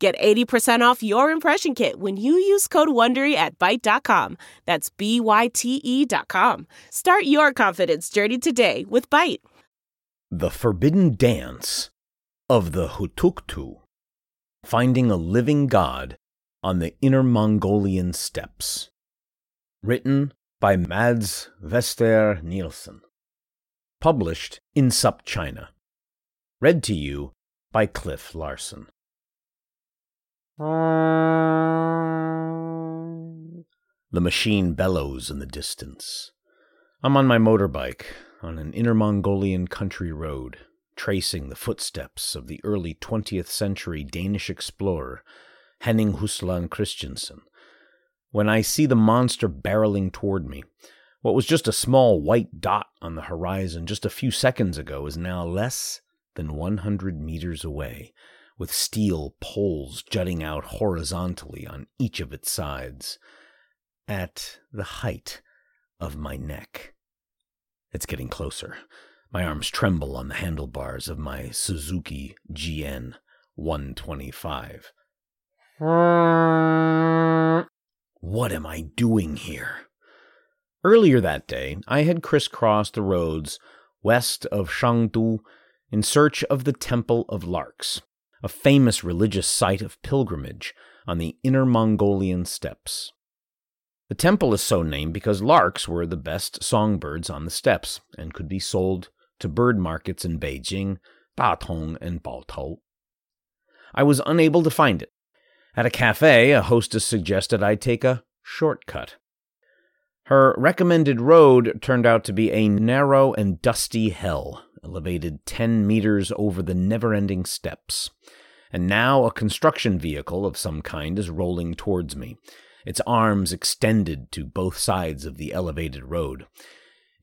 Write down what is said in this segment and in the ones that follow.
Get 80% off your impression kit when you use code WONDERY at Byte.com. That's B-Y-T-E dot com. Start your confidence journey today with Byte. The Forbidden Dance of the Hutuktu, Finding a Living God on the Inner Mongolian Steppes. Written by Mads Vester Nielsen. Published in SupChina. Read to you by Cliff Larsen. The machine bellows in the distance. I'm on my motorbike on an inner Mongolian country road, tracing the footsteps of the early 20th century Danish explorer Henning Haslund Christensen. When I see the monster barreling toward me, what was just a small white dot on the horizon just a few seconds ago is now less than 100 meters away with steel poles jutting out horizontally on each of its sides, at the height of my neck. It's getting closer. My arms tremble on the handlebars of my Suzuki GN 125. What am I doing here? Earlier that day, I had crisscrossed the roads west of Shangdu in search of the Temple of Larks, a famous religious site of pilgrimage on the inner Mongolian steppes. The temple is so named because larks were the best songbirds on the steppes and could be sold to bird markets in Beijing, Datong, and Baotou. I was unable to find it. At a cafe, a hostess suggested I take a shortcut. Her recommended road turned out to be a narrow and dusty hell, elevated 10 meters over the never ending steppes. And now a construction vehicle of some kind is rolling towards me, its arms extended to both sides of the elevated road.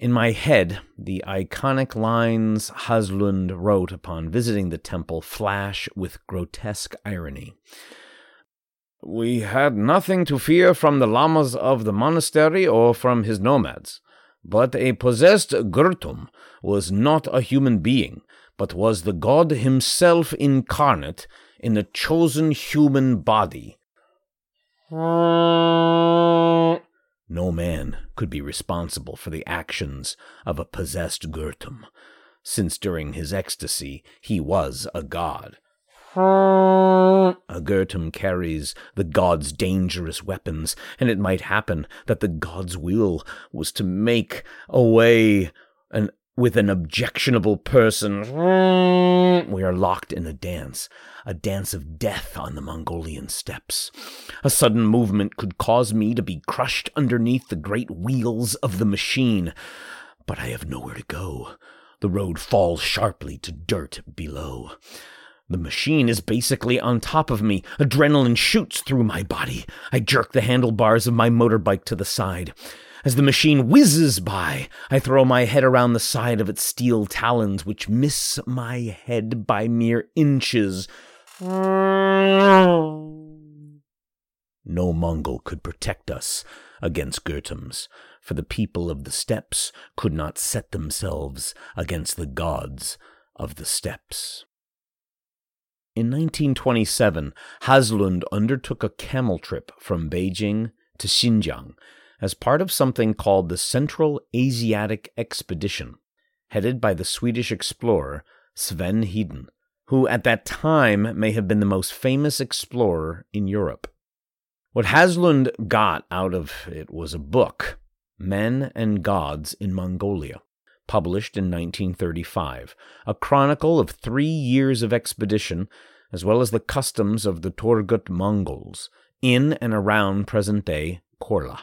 In my head, the iconic lines Haslund wrote upon visiting the temple flash with grotesque irony. We had nothing to fear from the lamas of the monastery or from his nomads. But a possessed Gurtum was not a human being, but was the god himself incarnate in a chosen human body. No man could be responsible for the actions of a possessed Gurtum, since during his ecstasy he was a god. A Gurtum carries the god's dangerous weapons, and it might happen that the god's will was to make away an, with an objectionable person. We are locked in a dance, a dance of death on the Mongolian steppes. A sudden movement could cause me to be crushed underneath the great wheels of the machine, but I have nowhere to go. The road falls sharply to dirt below. The machine is basically on top of me. Adrenaline shoots through my body. I jerk the handlebars of my motorbike to the side. As the machine whizzes by, I throw my head around the side of its steel talons, which miss my head by mere inches. No Mongol could protect us against Gurtums, for the people of the steppes could not set themselves against the gods of the steppes. In 1927, Haslund undertook a camel trip from Beijing to Xinjiang as part of something called the Central Asiatic Expedition, headed by the Swedish explorer Sven Hedin, who at that time may have been the most famous explorer in Europe. What Haslund got out of it was a book, Men and Gods in Mongolia published in 1935, a chronicle of three years of expedition, as well as the customs of the Turgut Mongols in and around present day Korla.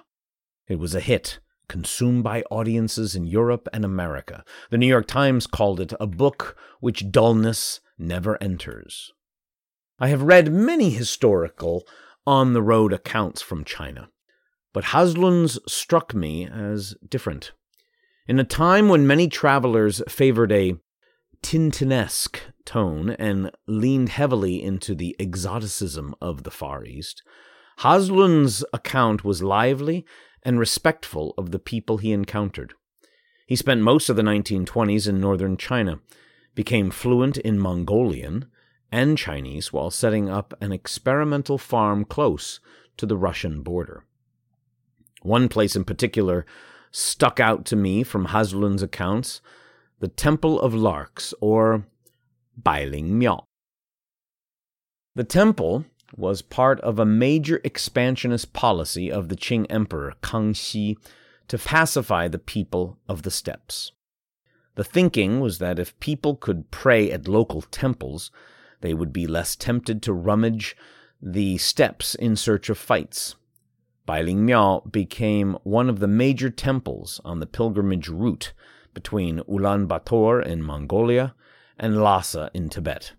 It was a hit, consumed by audiences in Europe and America. The New York Times called it a book which dullness never enters. I have read many historical on the road accounts from China. But Haslund's struck me as different. In a time when many travelers favored a Tintinesque tone and leaned heavily into the exoticism of the Far East, Haslund's account was lively and respectful of the people he encountered. He spent most of the 1920s in northern China, became fluent in Mongolian and Chinese while setting up an experimental farm close to the Russian border. One place in particular stuck out to me from Haslund's accounts the Temple of Larks, or Bailing Miao. The temple was part of a major expansionist policy of the Qing Emperor Kangxi to pacify the people of the steppes. The thinking was that if people could pray at local temples, they would be less tempted to rummage the steppes in search of fights. Bailing Miao became one of the major temples on the pilgrimage route between Ulaanbaatar in Mongolia and Lhasa in Tibet,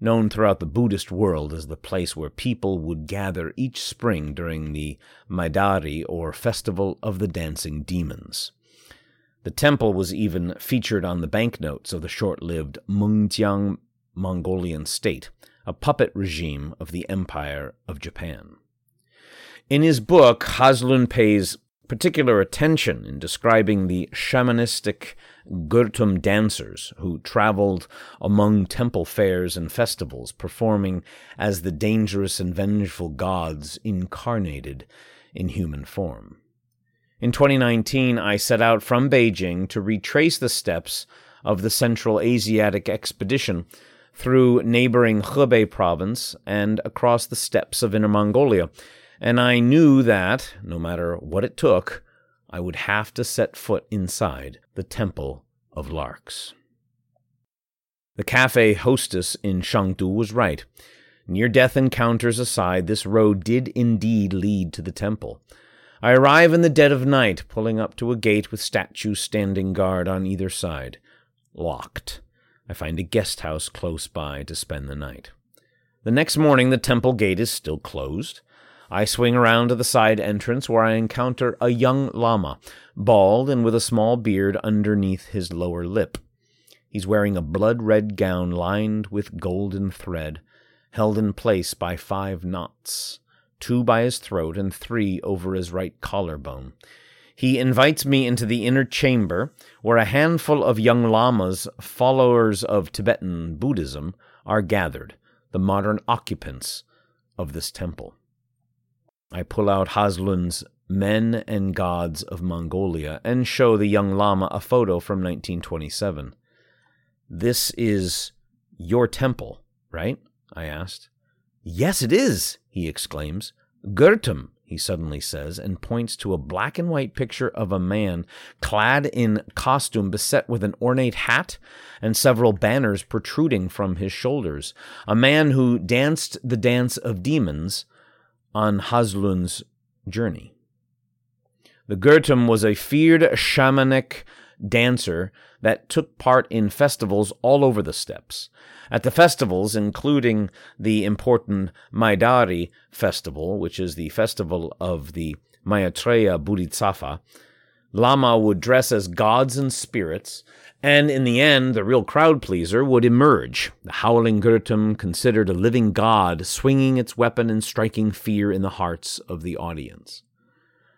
known throughout the Buddhist world as the place where people would gather each spring during the Maidari or Festival of the Dancing Demons. The temple was even featured on the banknotes of the short lived Mengjiang Mongolian state, a puppet regime of the Empire of Japan. In his book, Haslund pays particular attention in describing the shamanistic Gurtum dancers who traveled among temple fairs and festivals, performing as the dangerous and vengeful gods incarnated in human form. In 2019, I set out from Beijing to retrace the steps of the Central Asiatic expedition through neighboring Hebei province and across the steppes of Inner Mongolia and I knew that, no matter what it took, I would have to set foot inside the Temple of Larks. The cafe hostess in Shangdu was right. Near death encounters aside, this road did indeed lead to the temple. I arrive in the dead of night, pulling up to a gate with statues standing guard on either side. Locked. I find a guest house close by to spend the night. The next morning, the temple gate is still closed. I swing around to the side entrance where I encounter a young lama, bald and with a small beard underneath his lower lip. He's wearing a blood red gown lined with golden thread, held in place by five knots, two by his throat and three over his right collarbone. He invites me into the inner chamber, where a handful of young lamas, followers of Tibetan Buddhism, are gathered, the modern occupants of this temple. I pull out Haslund's Men and Gods of Mongolia and show the young Lama a photo from 1927. This is your temple, right? I asked. Yes, it is, he exclaims. Gurtum, he suddenly says, and points to a black and white picture of a man clad in costume beset with an ornate hat and several banners protruding from his shoulders. A man who danced the dance of demons on Haslund's journey. The Gurtum was a feared shamanic dancer that took part in festivals all over the steppes. At the festivals, including the important Maidari festival, which is the festival of the Maitreya Bodhisattva, Lama would dress as gods and spirits and in the end, the real crowd pleaser would emerge, the howling Gurtum considered a living god swinging its weapon and striking fear in the hearts of the audience.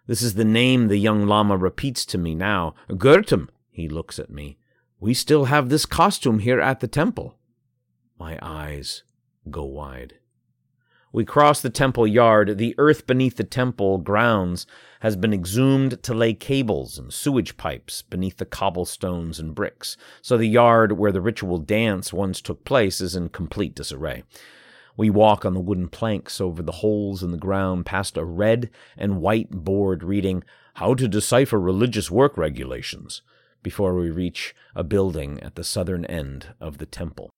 This is the name the young Lama repeats to me now. Gurtum, he looks at me. We still have this costume here at the temple. My eyes go wide. We cross the temple yard. The earth beneath the temple grounds has been exhumed to lay cables and sewage pipes beneath the cobblestones and bricks, so the yard where the ritual dance once took place is in complete disarray. We walk on the wooden planks over the holes in the ground past a red and white board reading How to Decipher Religious Work Regulations before we reach a building at the southern end of the temple.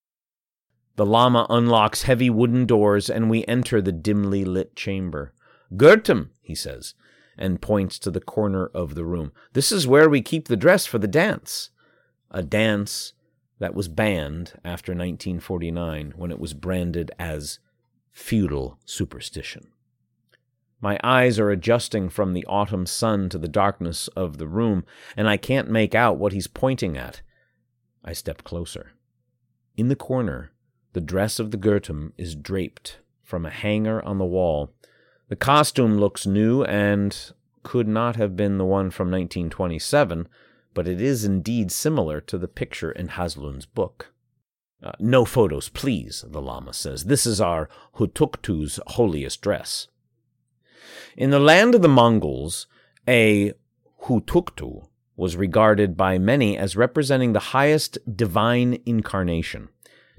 The Lama unlocks heavy wooden doors, and we enter the dimly lit chamber. Gurtum, he says, and points to the corner of the room. This is where we keep the dress for the dance. A dance that was banned after 1949 when it was branded as feudal superstition. My eyes are adjusting from the autumn sun to the darkness of the room, and I can't make out what he's pointing at. I step closer. In the corner, the dress of the Gurtum is draped from a hanger on the wall. The costume looks new and could not have been the one from 1927, but it is indeed similar to the picture in Haslund's book. Uh, no photos, please, the Lama says. This is our Hutuktu's holiest dress. In the land of the Mongols, a Hutuktu was regarded by many as representing the highest divine incarnation.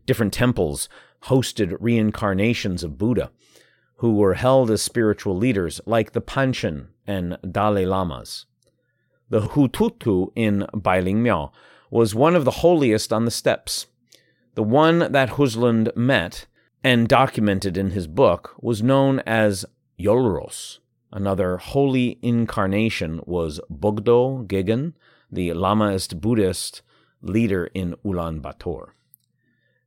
Different temples hosted reincarnations of Buddha, who were held as spiritual leaders, like the Panchen and Dalai Lamas. The Hutuktu in Bailingmiao was one of the holiest on the steppes. The one that Haslund met and documented in his book was known as Yolros. Another holy incarnation was Bogdo Gegen, the Lamaist Buddhist leader in Ulaanbaatar.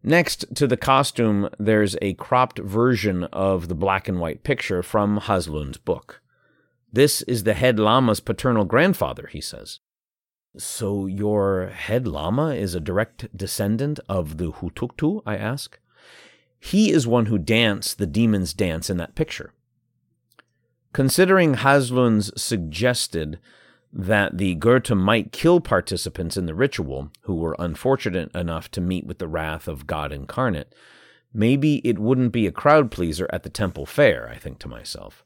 Next to the costume, there's a cropped version of the black and white picture from Haslund's book. This is the head lama's paternal grandfather, he says. So your head lama is a direct descendant of the Hutuktu, I ask. He is one who danced the demon's dance in that picture. Considering Haslund's suggested that the Gurtum might kill participants in the ritual who were unfortunate enough to meet with the wrath of God incarnate, maybe it wouldn't be a crowd pleaser at the temple fair, I think to myself.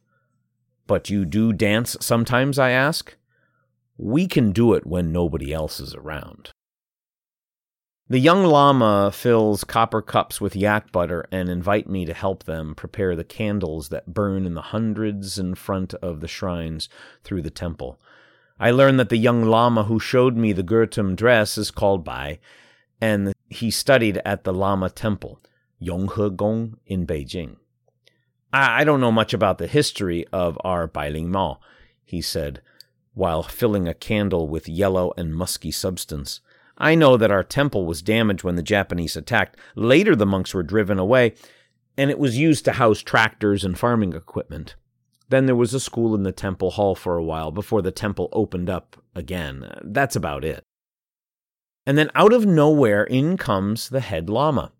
But you do dance sometimes, I ask? We can do it when nobody else is around. The young Lama fills copper cups with yak butter and invite me to help them prepare the candles that burn in the hundreds in front of the shrines through the temple. I learned that the young Lama who showed me the Gurtum dress is called Bai, and he studied at the Lama Temple, Yonghe Gong, in Beijing. I don't know much about the history of our Bailing Miao, he said, while filling a candle with yellow and musky substance. I know that our temple was damaged when the Japanese attacked. Later, the monks were driven away, and it was used to house tractors and farming equipment. Then there was a school in the temple hall for a while before the temple opened up again. That's about it. And then out of nowhere, in comes the head lama.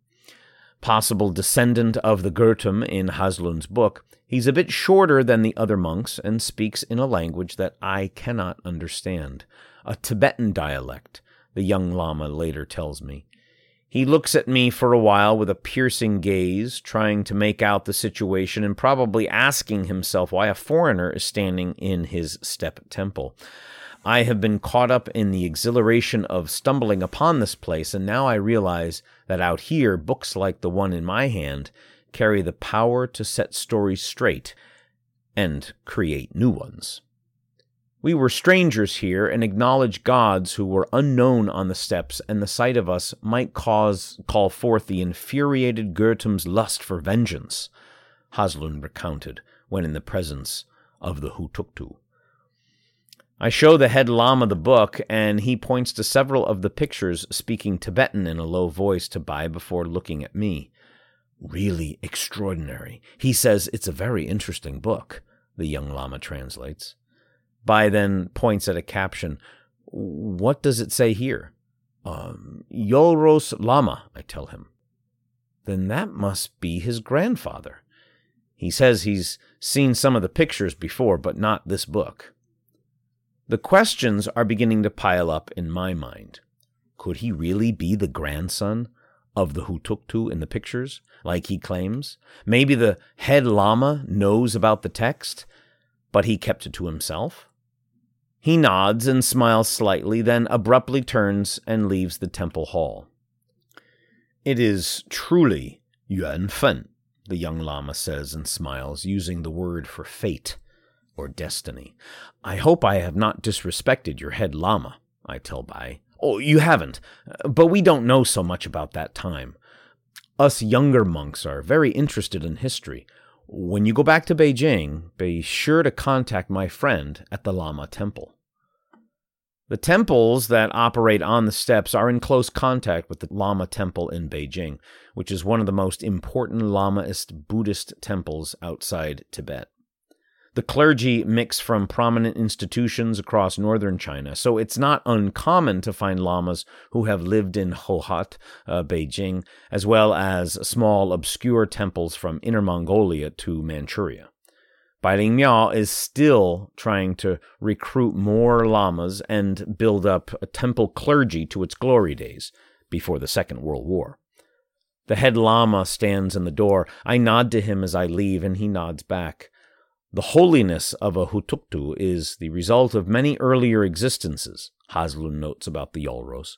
Possible descendant of the Gurtum in Haslund's book, he's a bit shorter than the other monks and speaks in a language that I cannot understand, a Tibetan dialect the young Lama later tells me. He looks at me for a while with a piercing gaze, trying to make out the situation and probably asking himself why a foreigner is standing in his steppe temple. I have been caught up in the exhilaration of stumbling upon this place, and now I realize that out here, books like the one in my hand carry the power to set stories straight and create new ones. We were strangers here and acknowledged gods who were unknown on the steppes, and the sight of us might cause call forth the infuriated Gurtum's lust for vengeance, Haslund recounted when in the presence of the Hutuktu. I show the head lama the book, and he points to several of the pictures, speaking Tibetan in a low voice to Bai before looking at me. Really extraordinary. He says it's a very interesting book, the young lama translates. Bai then points at a caption. What does it say here? Um, Yolros Lama, I tell him. Then that must be his grandfather. He says he's seen some of the pictures before, but not this book. The questions are beginning to pile up in my mind. Could he really be the grandson of the Hutuktu in the pictures, like he claims? Maybe the head lama knows about the text, but he kept it to himself? He nods and smiles slightly, then abruptly turns and leaves the temple hall. It is truly Yuan Fen, the young Lama says and smiles, using the word for fate or destiny. I hope I have not disrespected your head Lama, I tell Bai. Oh, you haven't, but we don't know so much about that time. Us younger monks are very interested in history. When you go back to Beijing, be sure to contact my friend at the Lama Temple. The temples that operate on the steppes are in close contact with the Lama Temple in Beijing, which is one of the most important Lamaist Buddhist temples outside Tibet. The clergy mix from prominent institutions across northern China, so it's not uncommon to find lamas who have lived in Hohhot, uh, Beijing, as well as small, obscure temples from Inner Mongolia to Manchuria. Bailing Miao is still trying to recruit more lamas and build up a temple clergy to its glory days before the Second World War. The head lama stands in the door. I nod to him as I leave, and he nods back. The holiness of a Hutuktu is the result of many earlier existences, Haslund notes about the Yolros,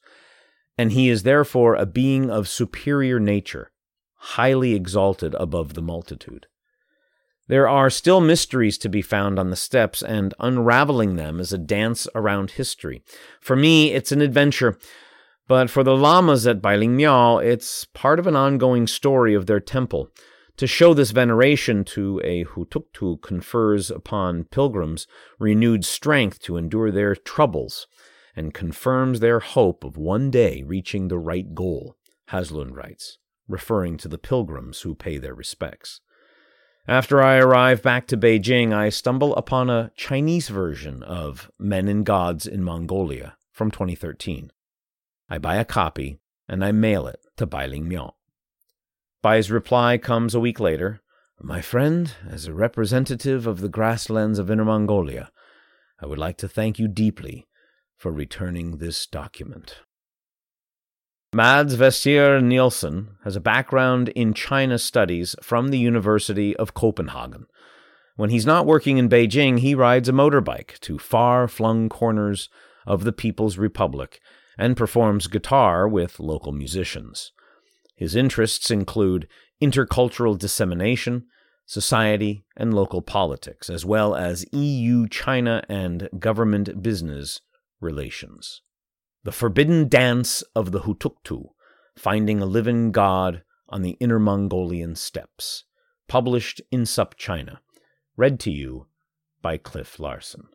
and he is therefore a being of superior nature, highly exalted above the multitude. There are still mysteries to be found on the steppes, and unraveling them is a dance around history. For me, it's an adventure, but for the lamas at Bailing Miao, it's part of an ongoing story of their temple to show this veneration to a Hutuktu confers upon pilgrims renewed strength to endure their troubles and confirms their hope of one day reaching the right goal, Haslund writes, referring to the pilgrims who pay their respects. After I arrive back to Beijing, I stumble upon a Chinese version of Men and Gods in Mongolia from 2013. I buy a copy and I mail it to Bailing. Bai's reply comes a week later. My friend, as a representative of the grasslands of Inner Mongolia, I would like to thank you deeply for returning this document. Mads Vestier Nielsen has a background in China studies from the University of Copenhagen. When he's not working in Beijing, he rides a motorbike to far flung corners of the People's Republic and performs guitar with local musicians. His interests include intercultural dissemination, society, and local politics, as well as EU China and government business relations. The Forbidden Dance of the Hutuktu Finding a Living God on the Inner Mongolian Steppes, published in Sup China, read to you by Cliff Larson.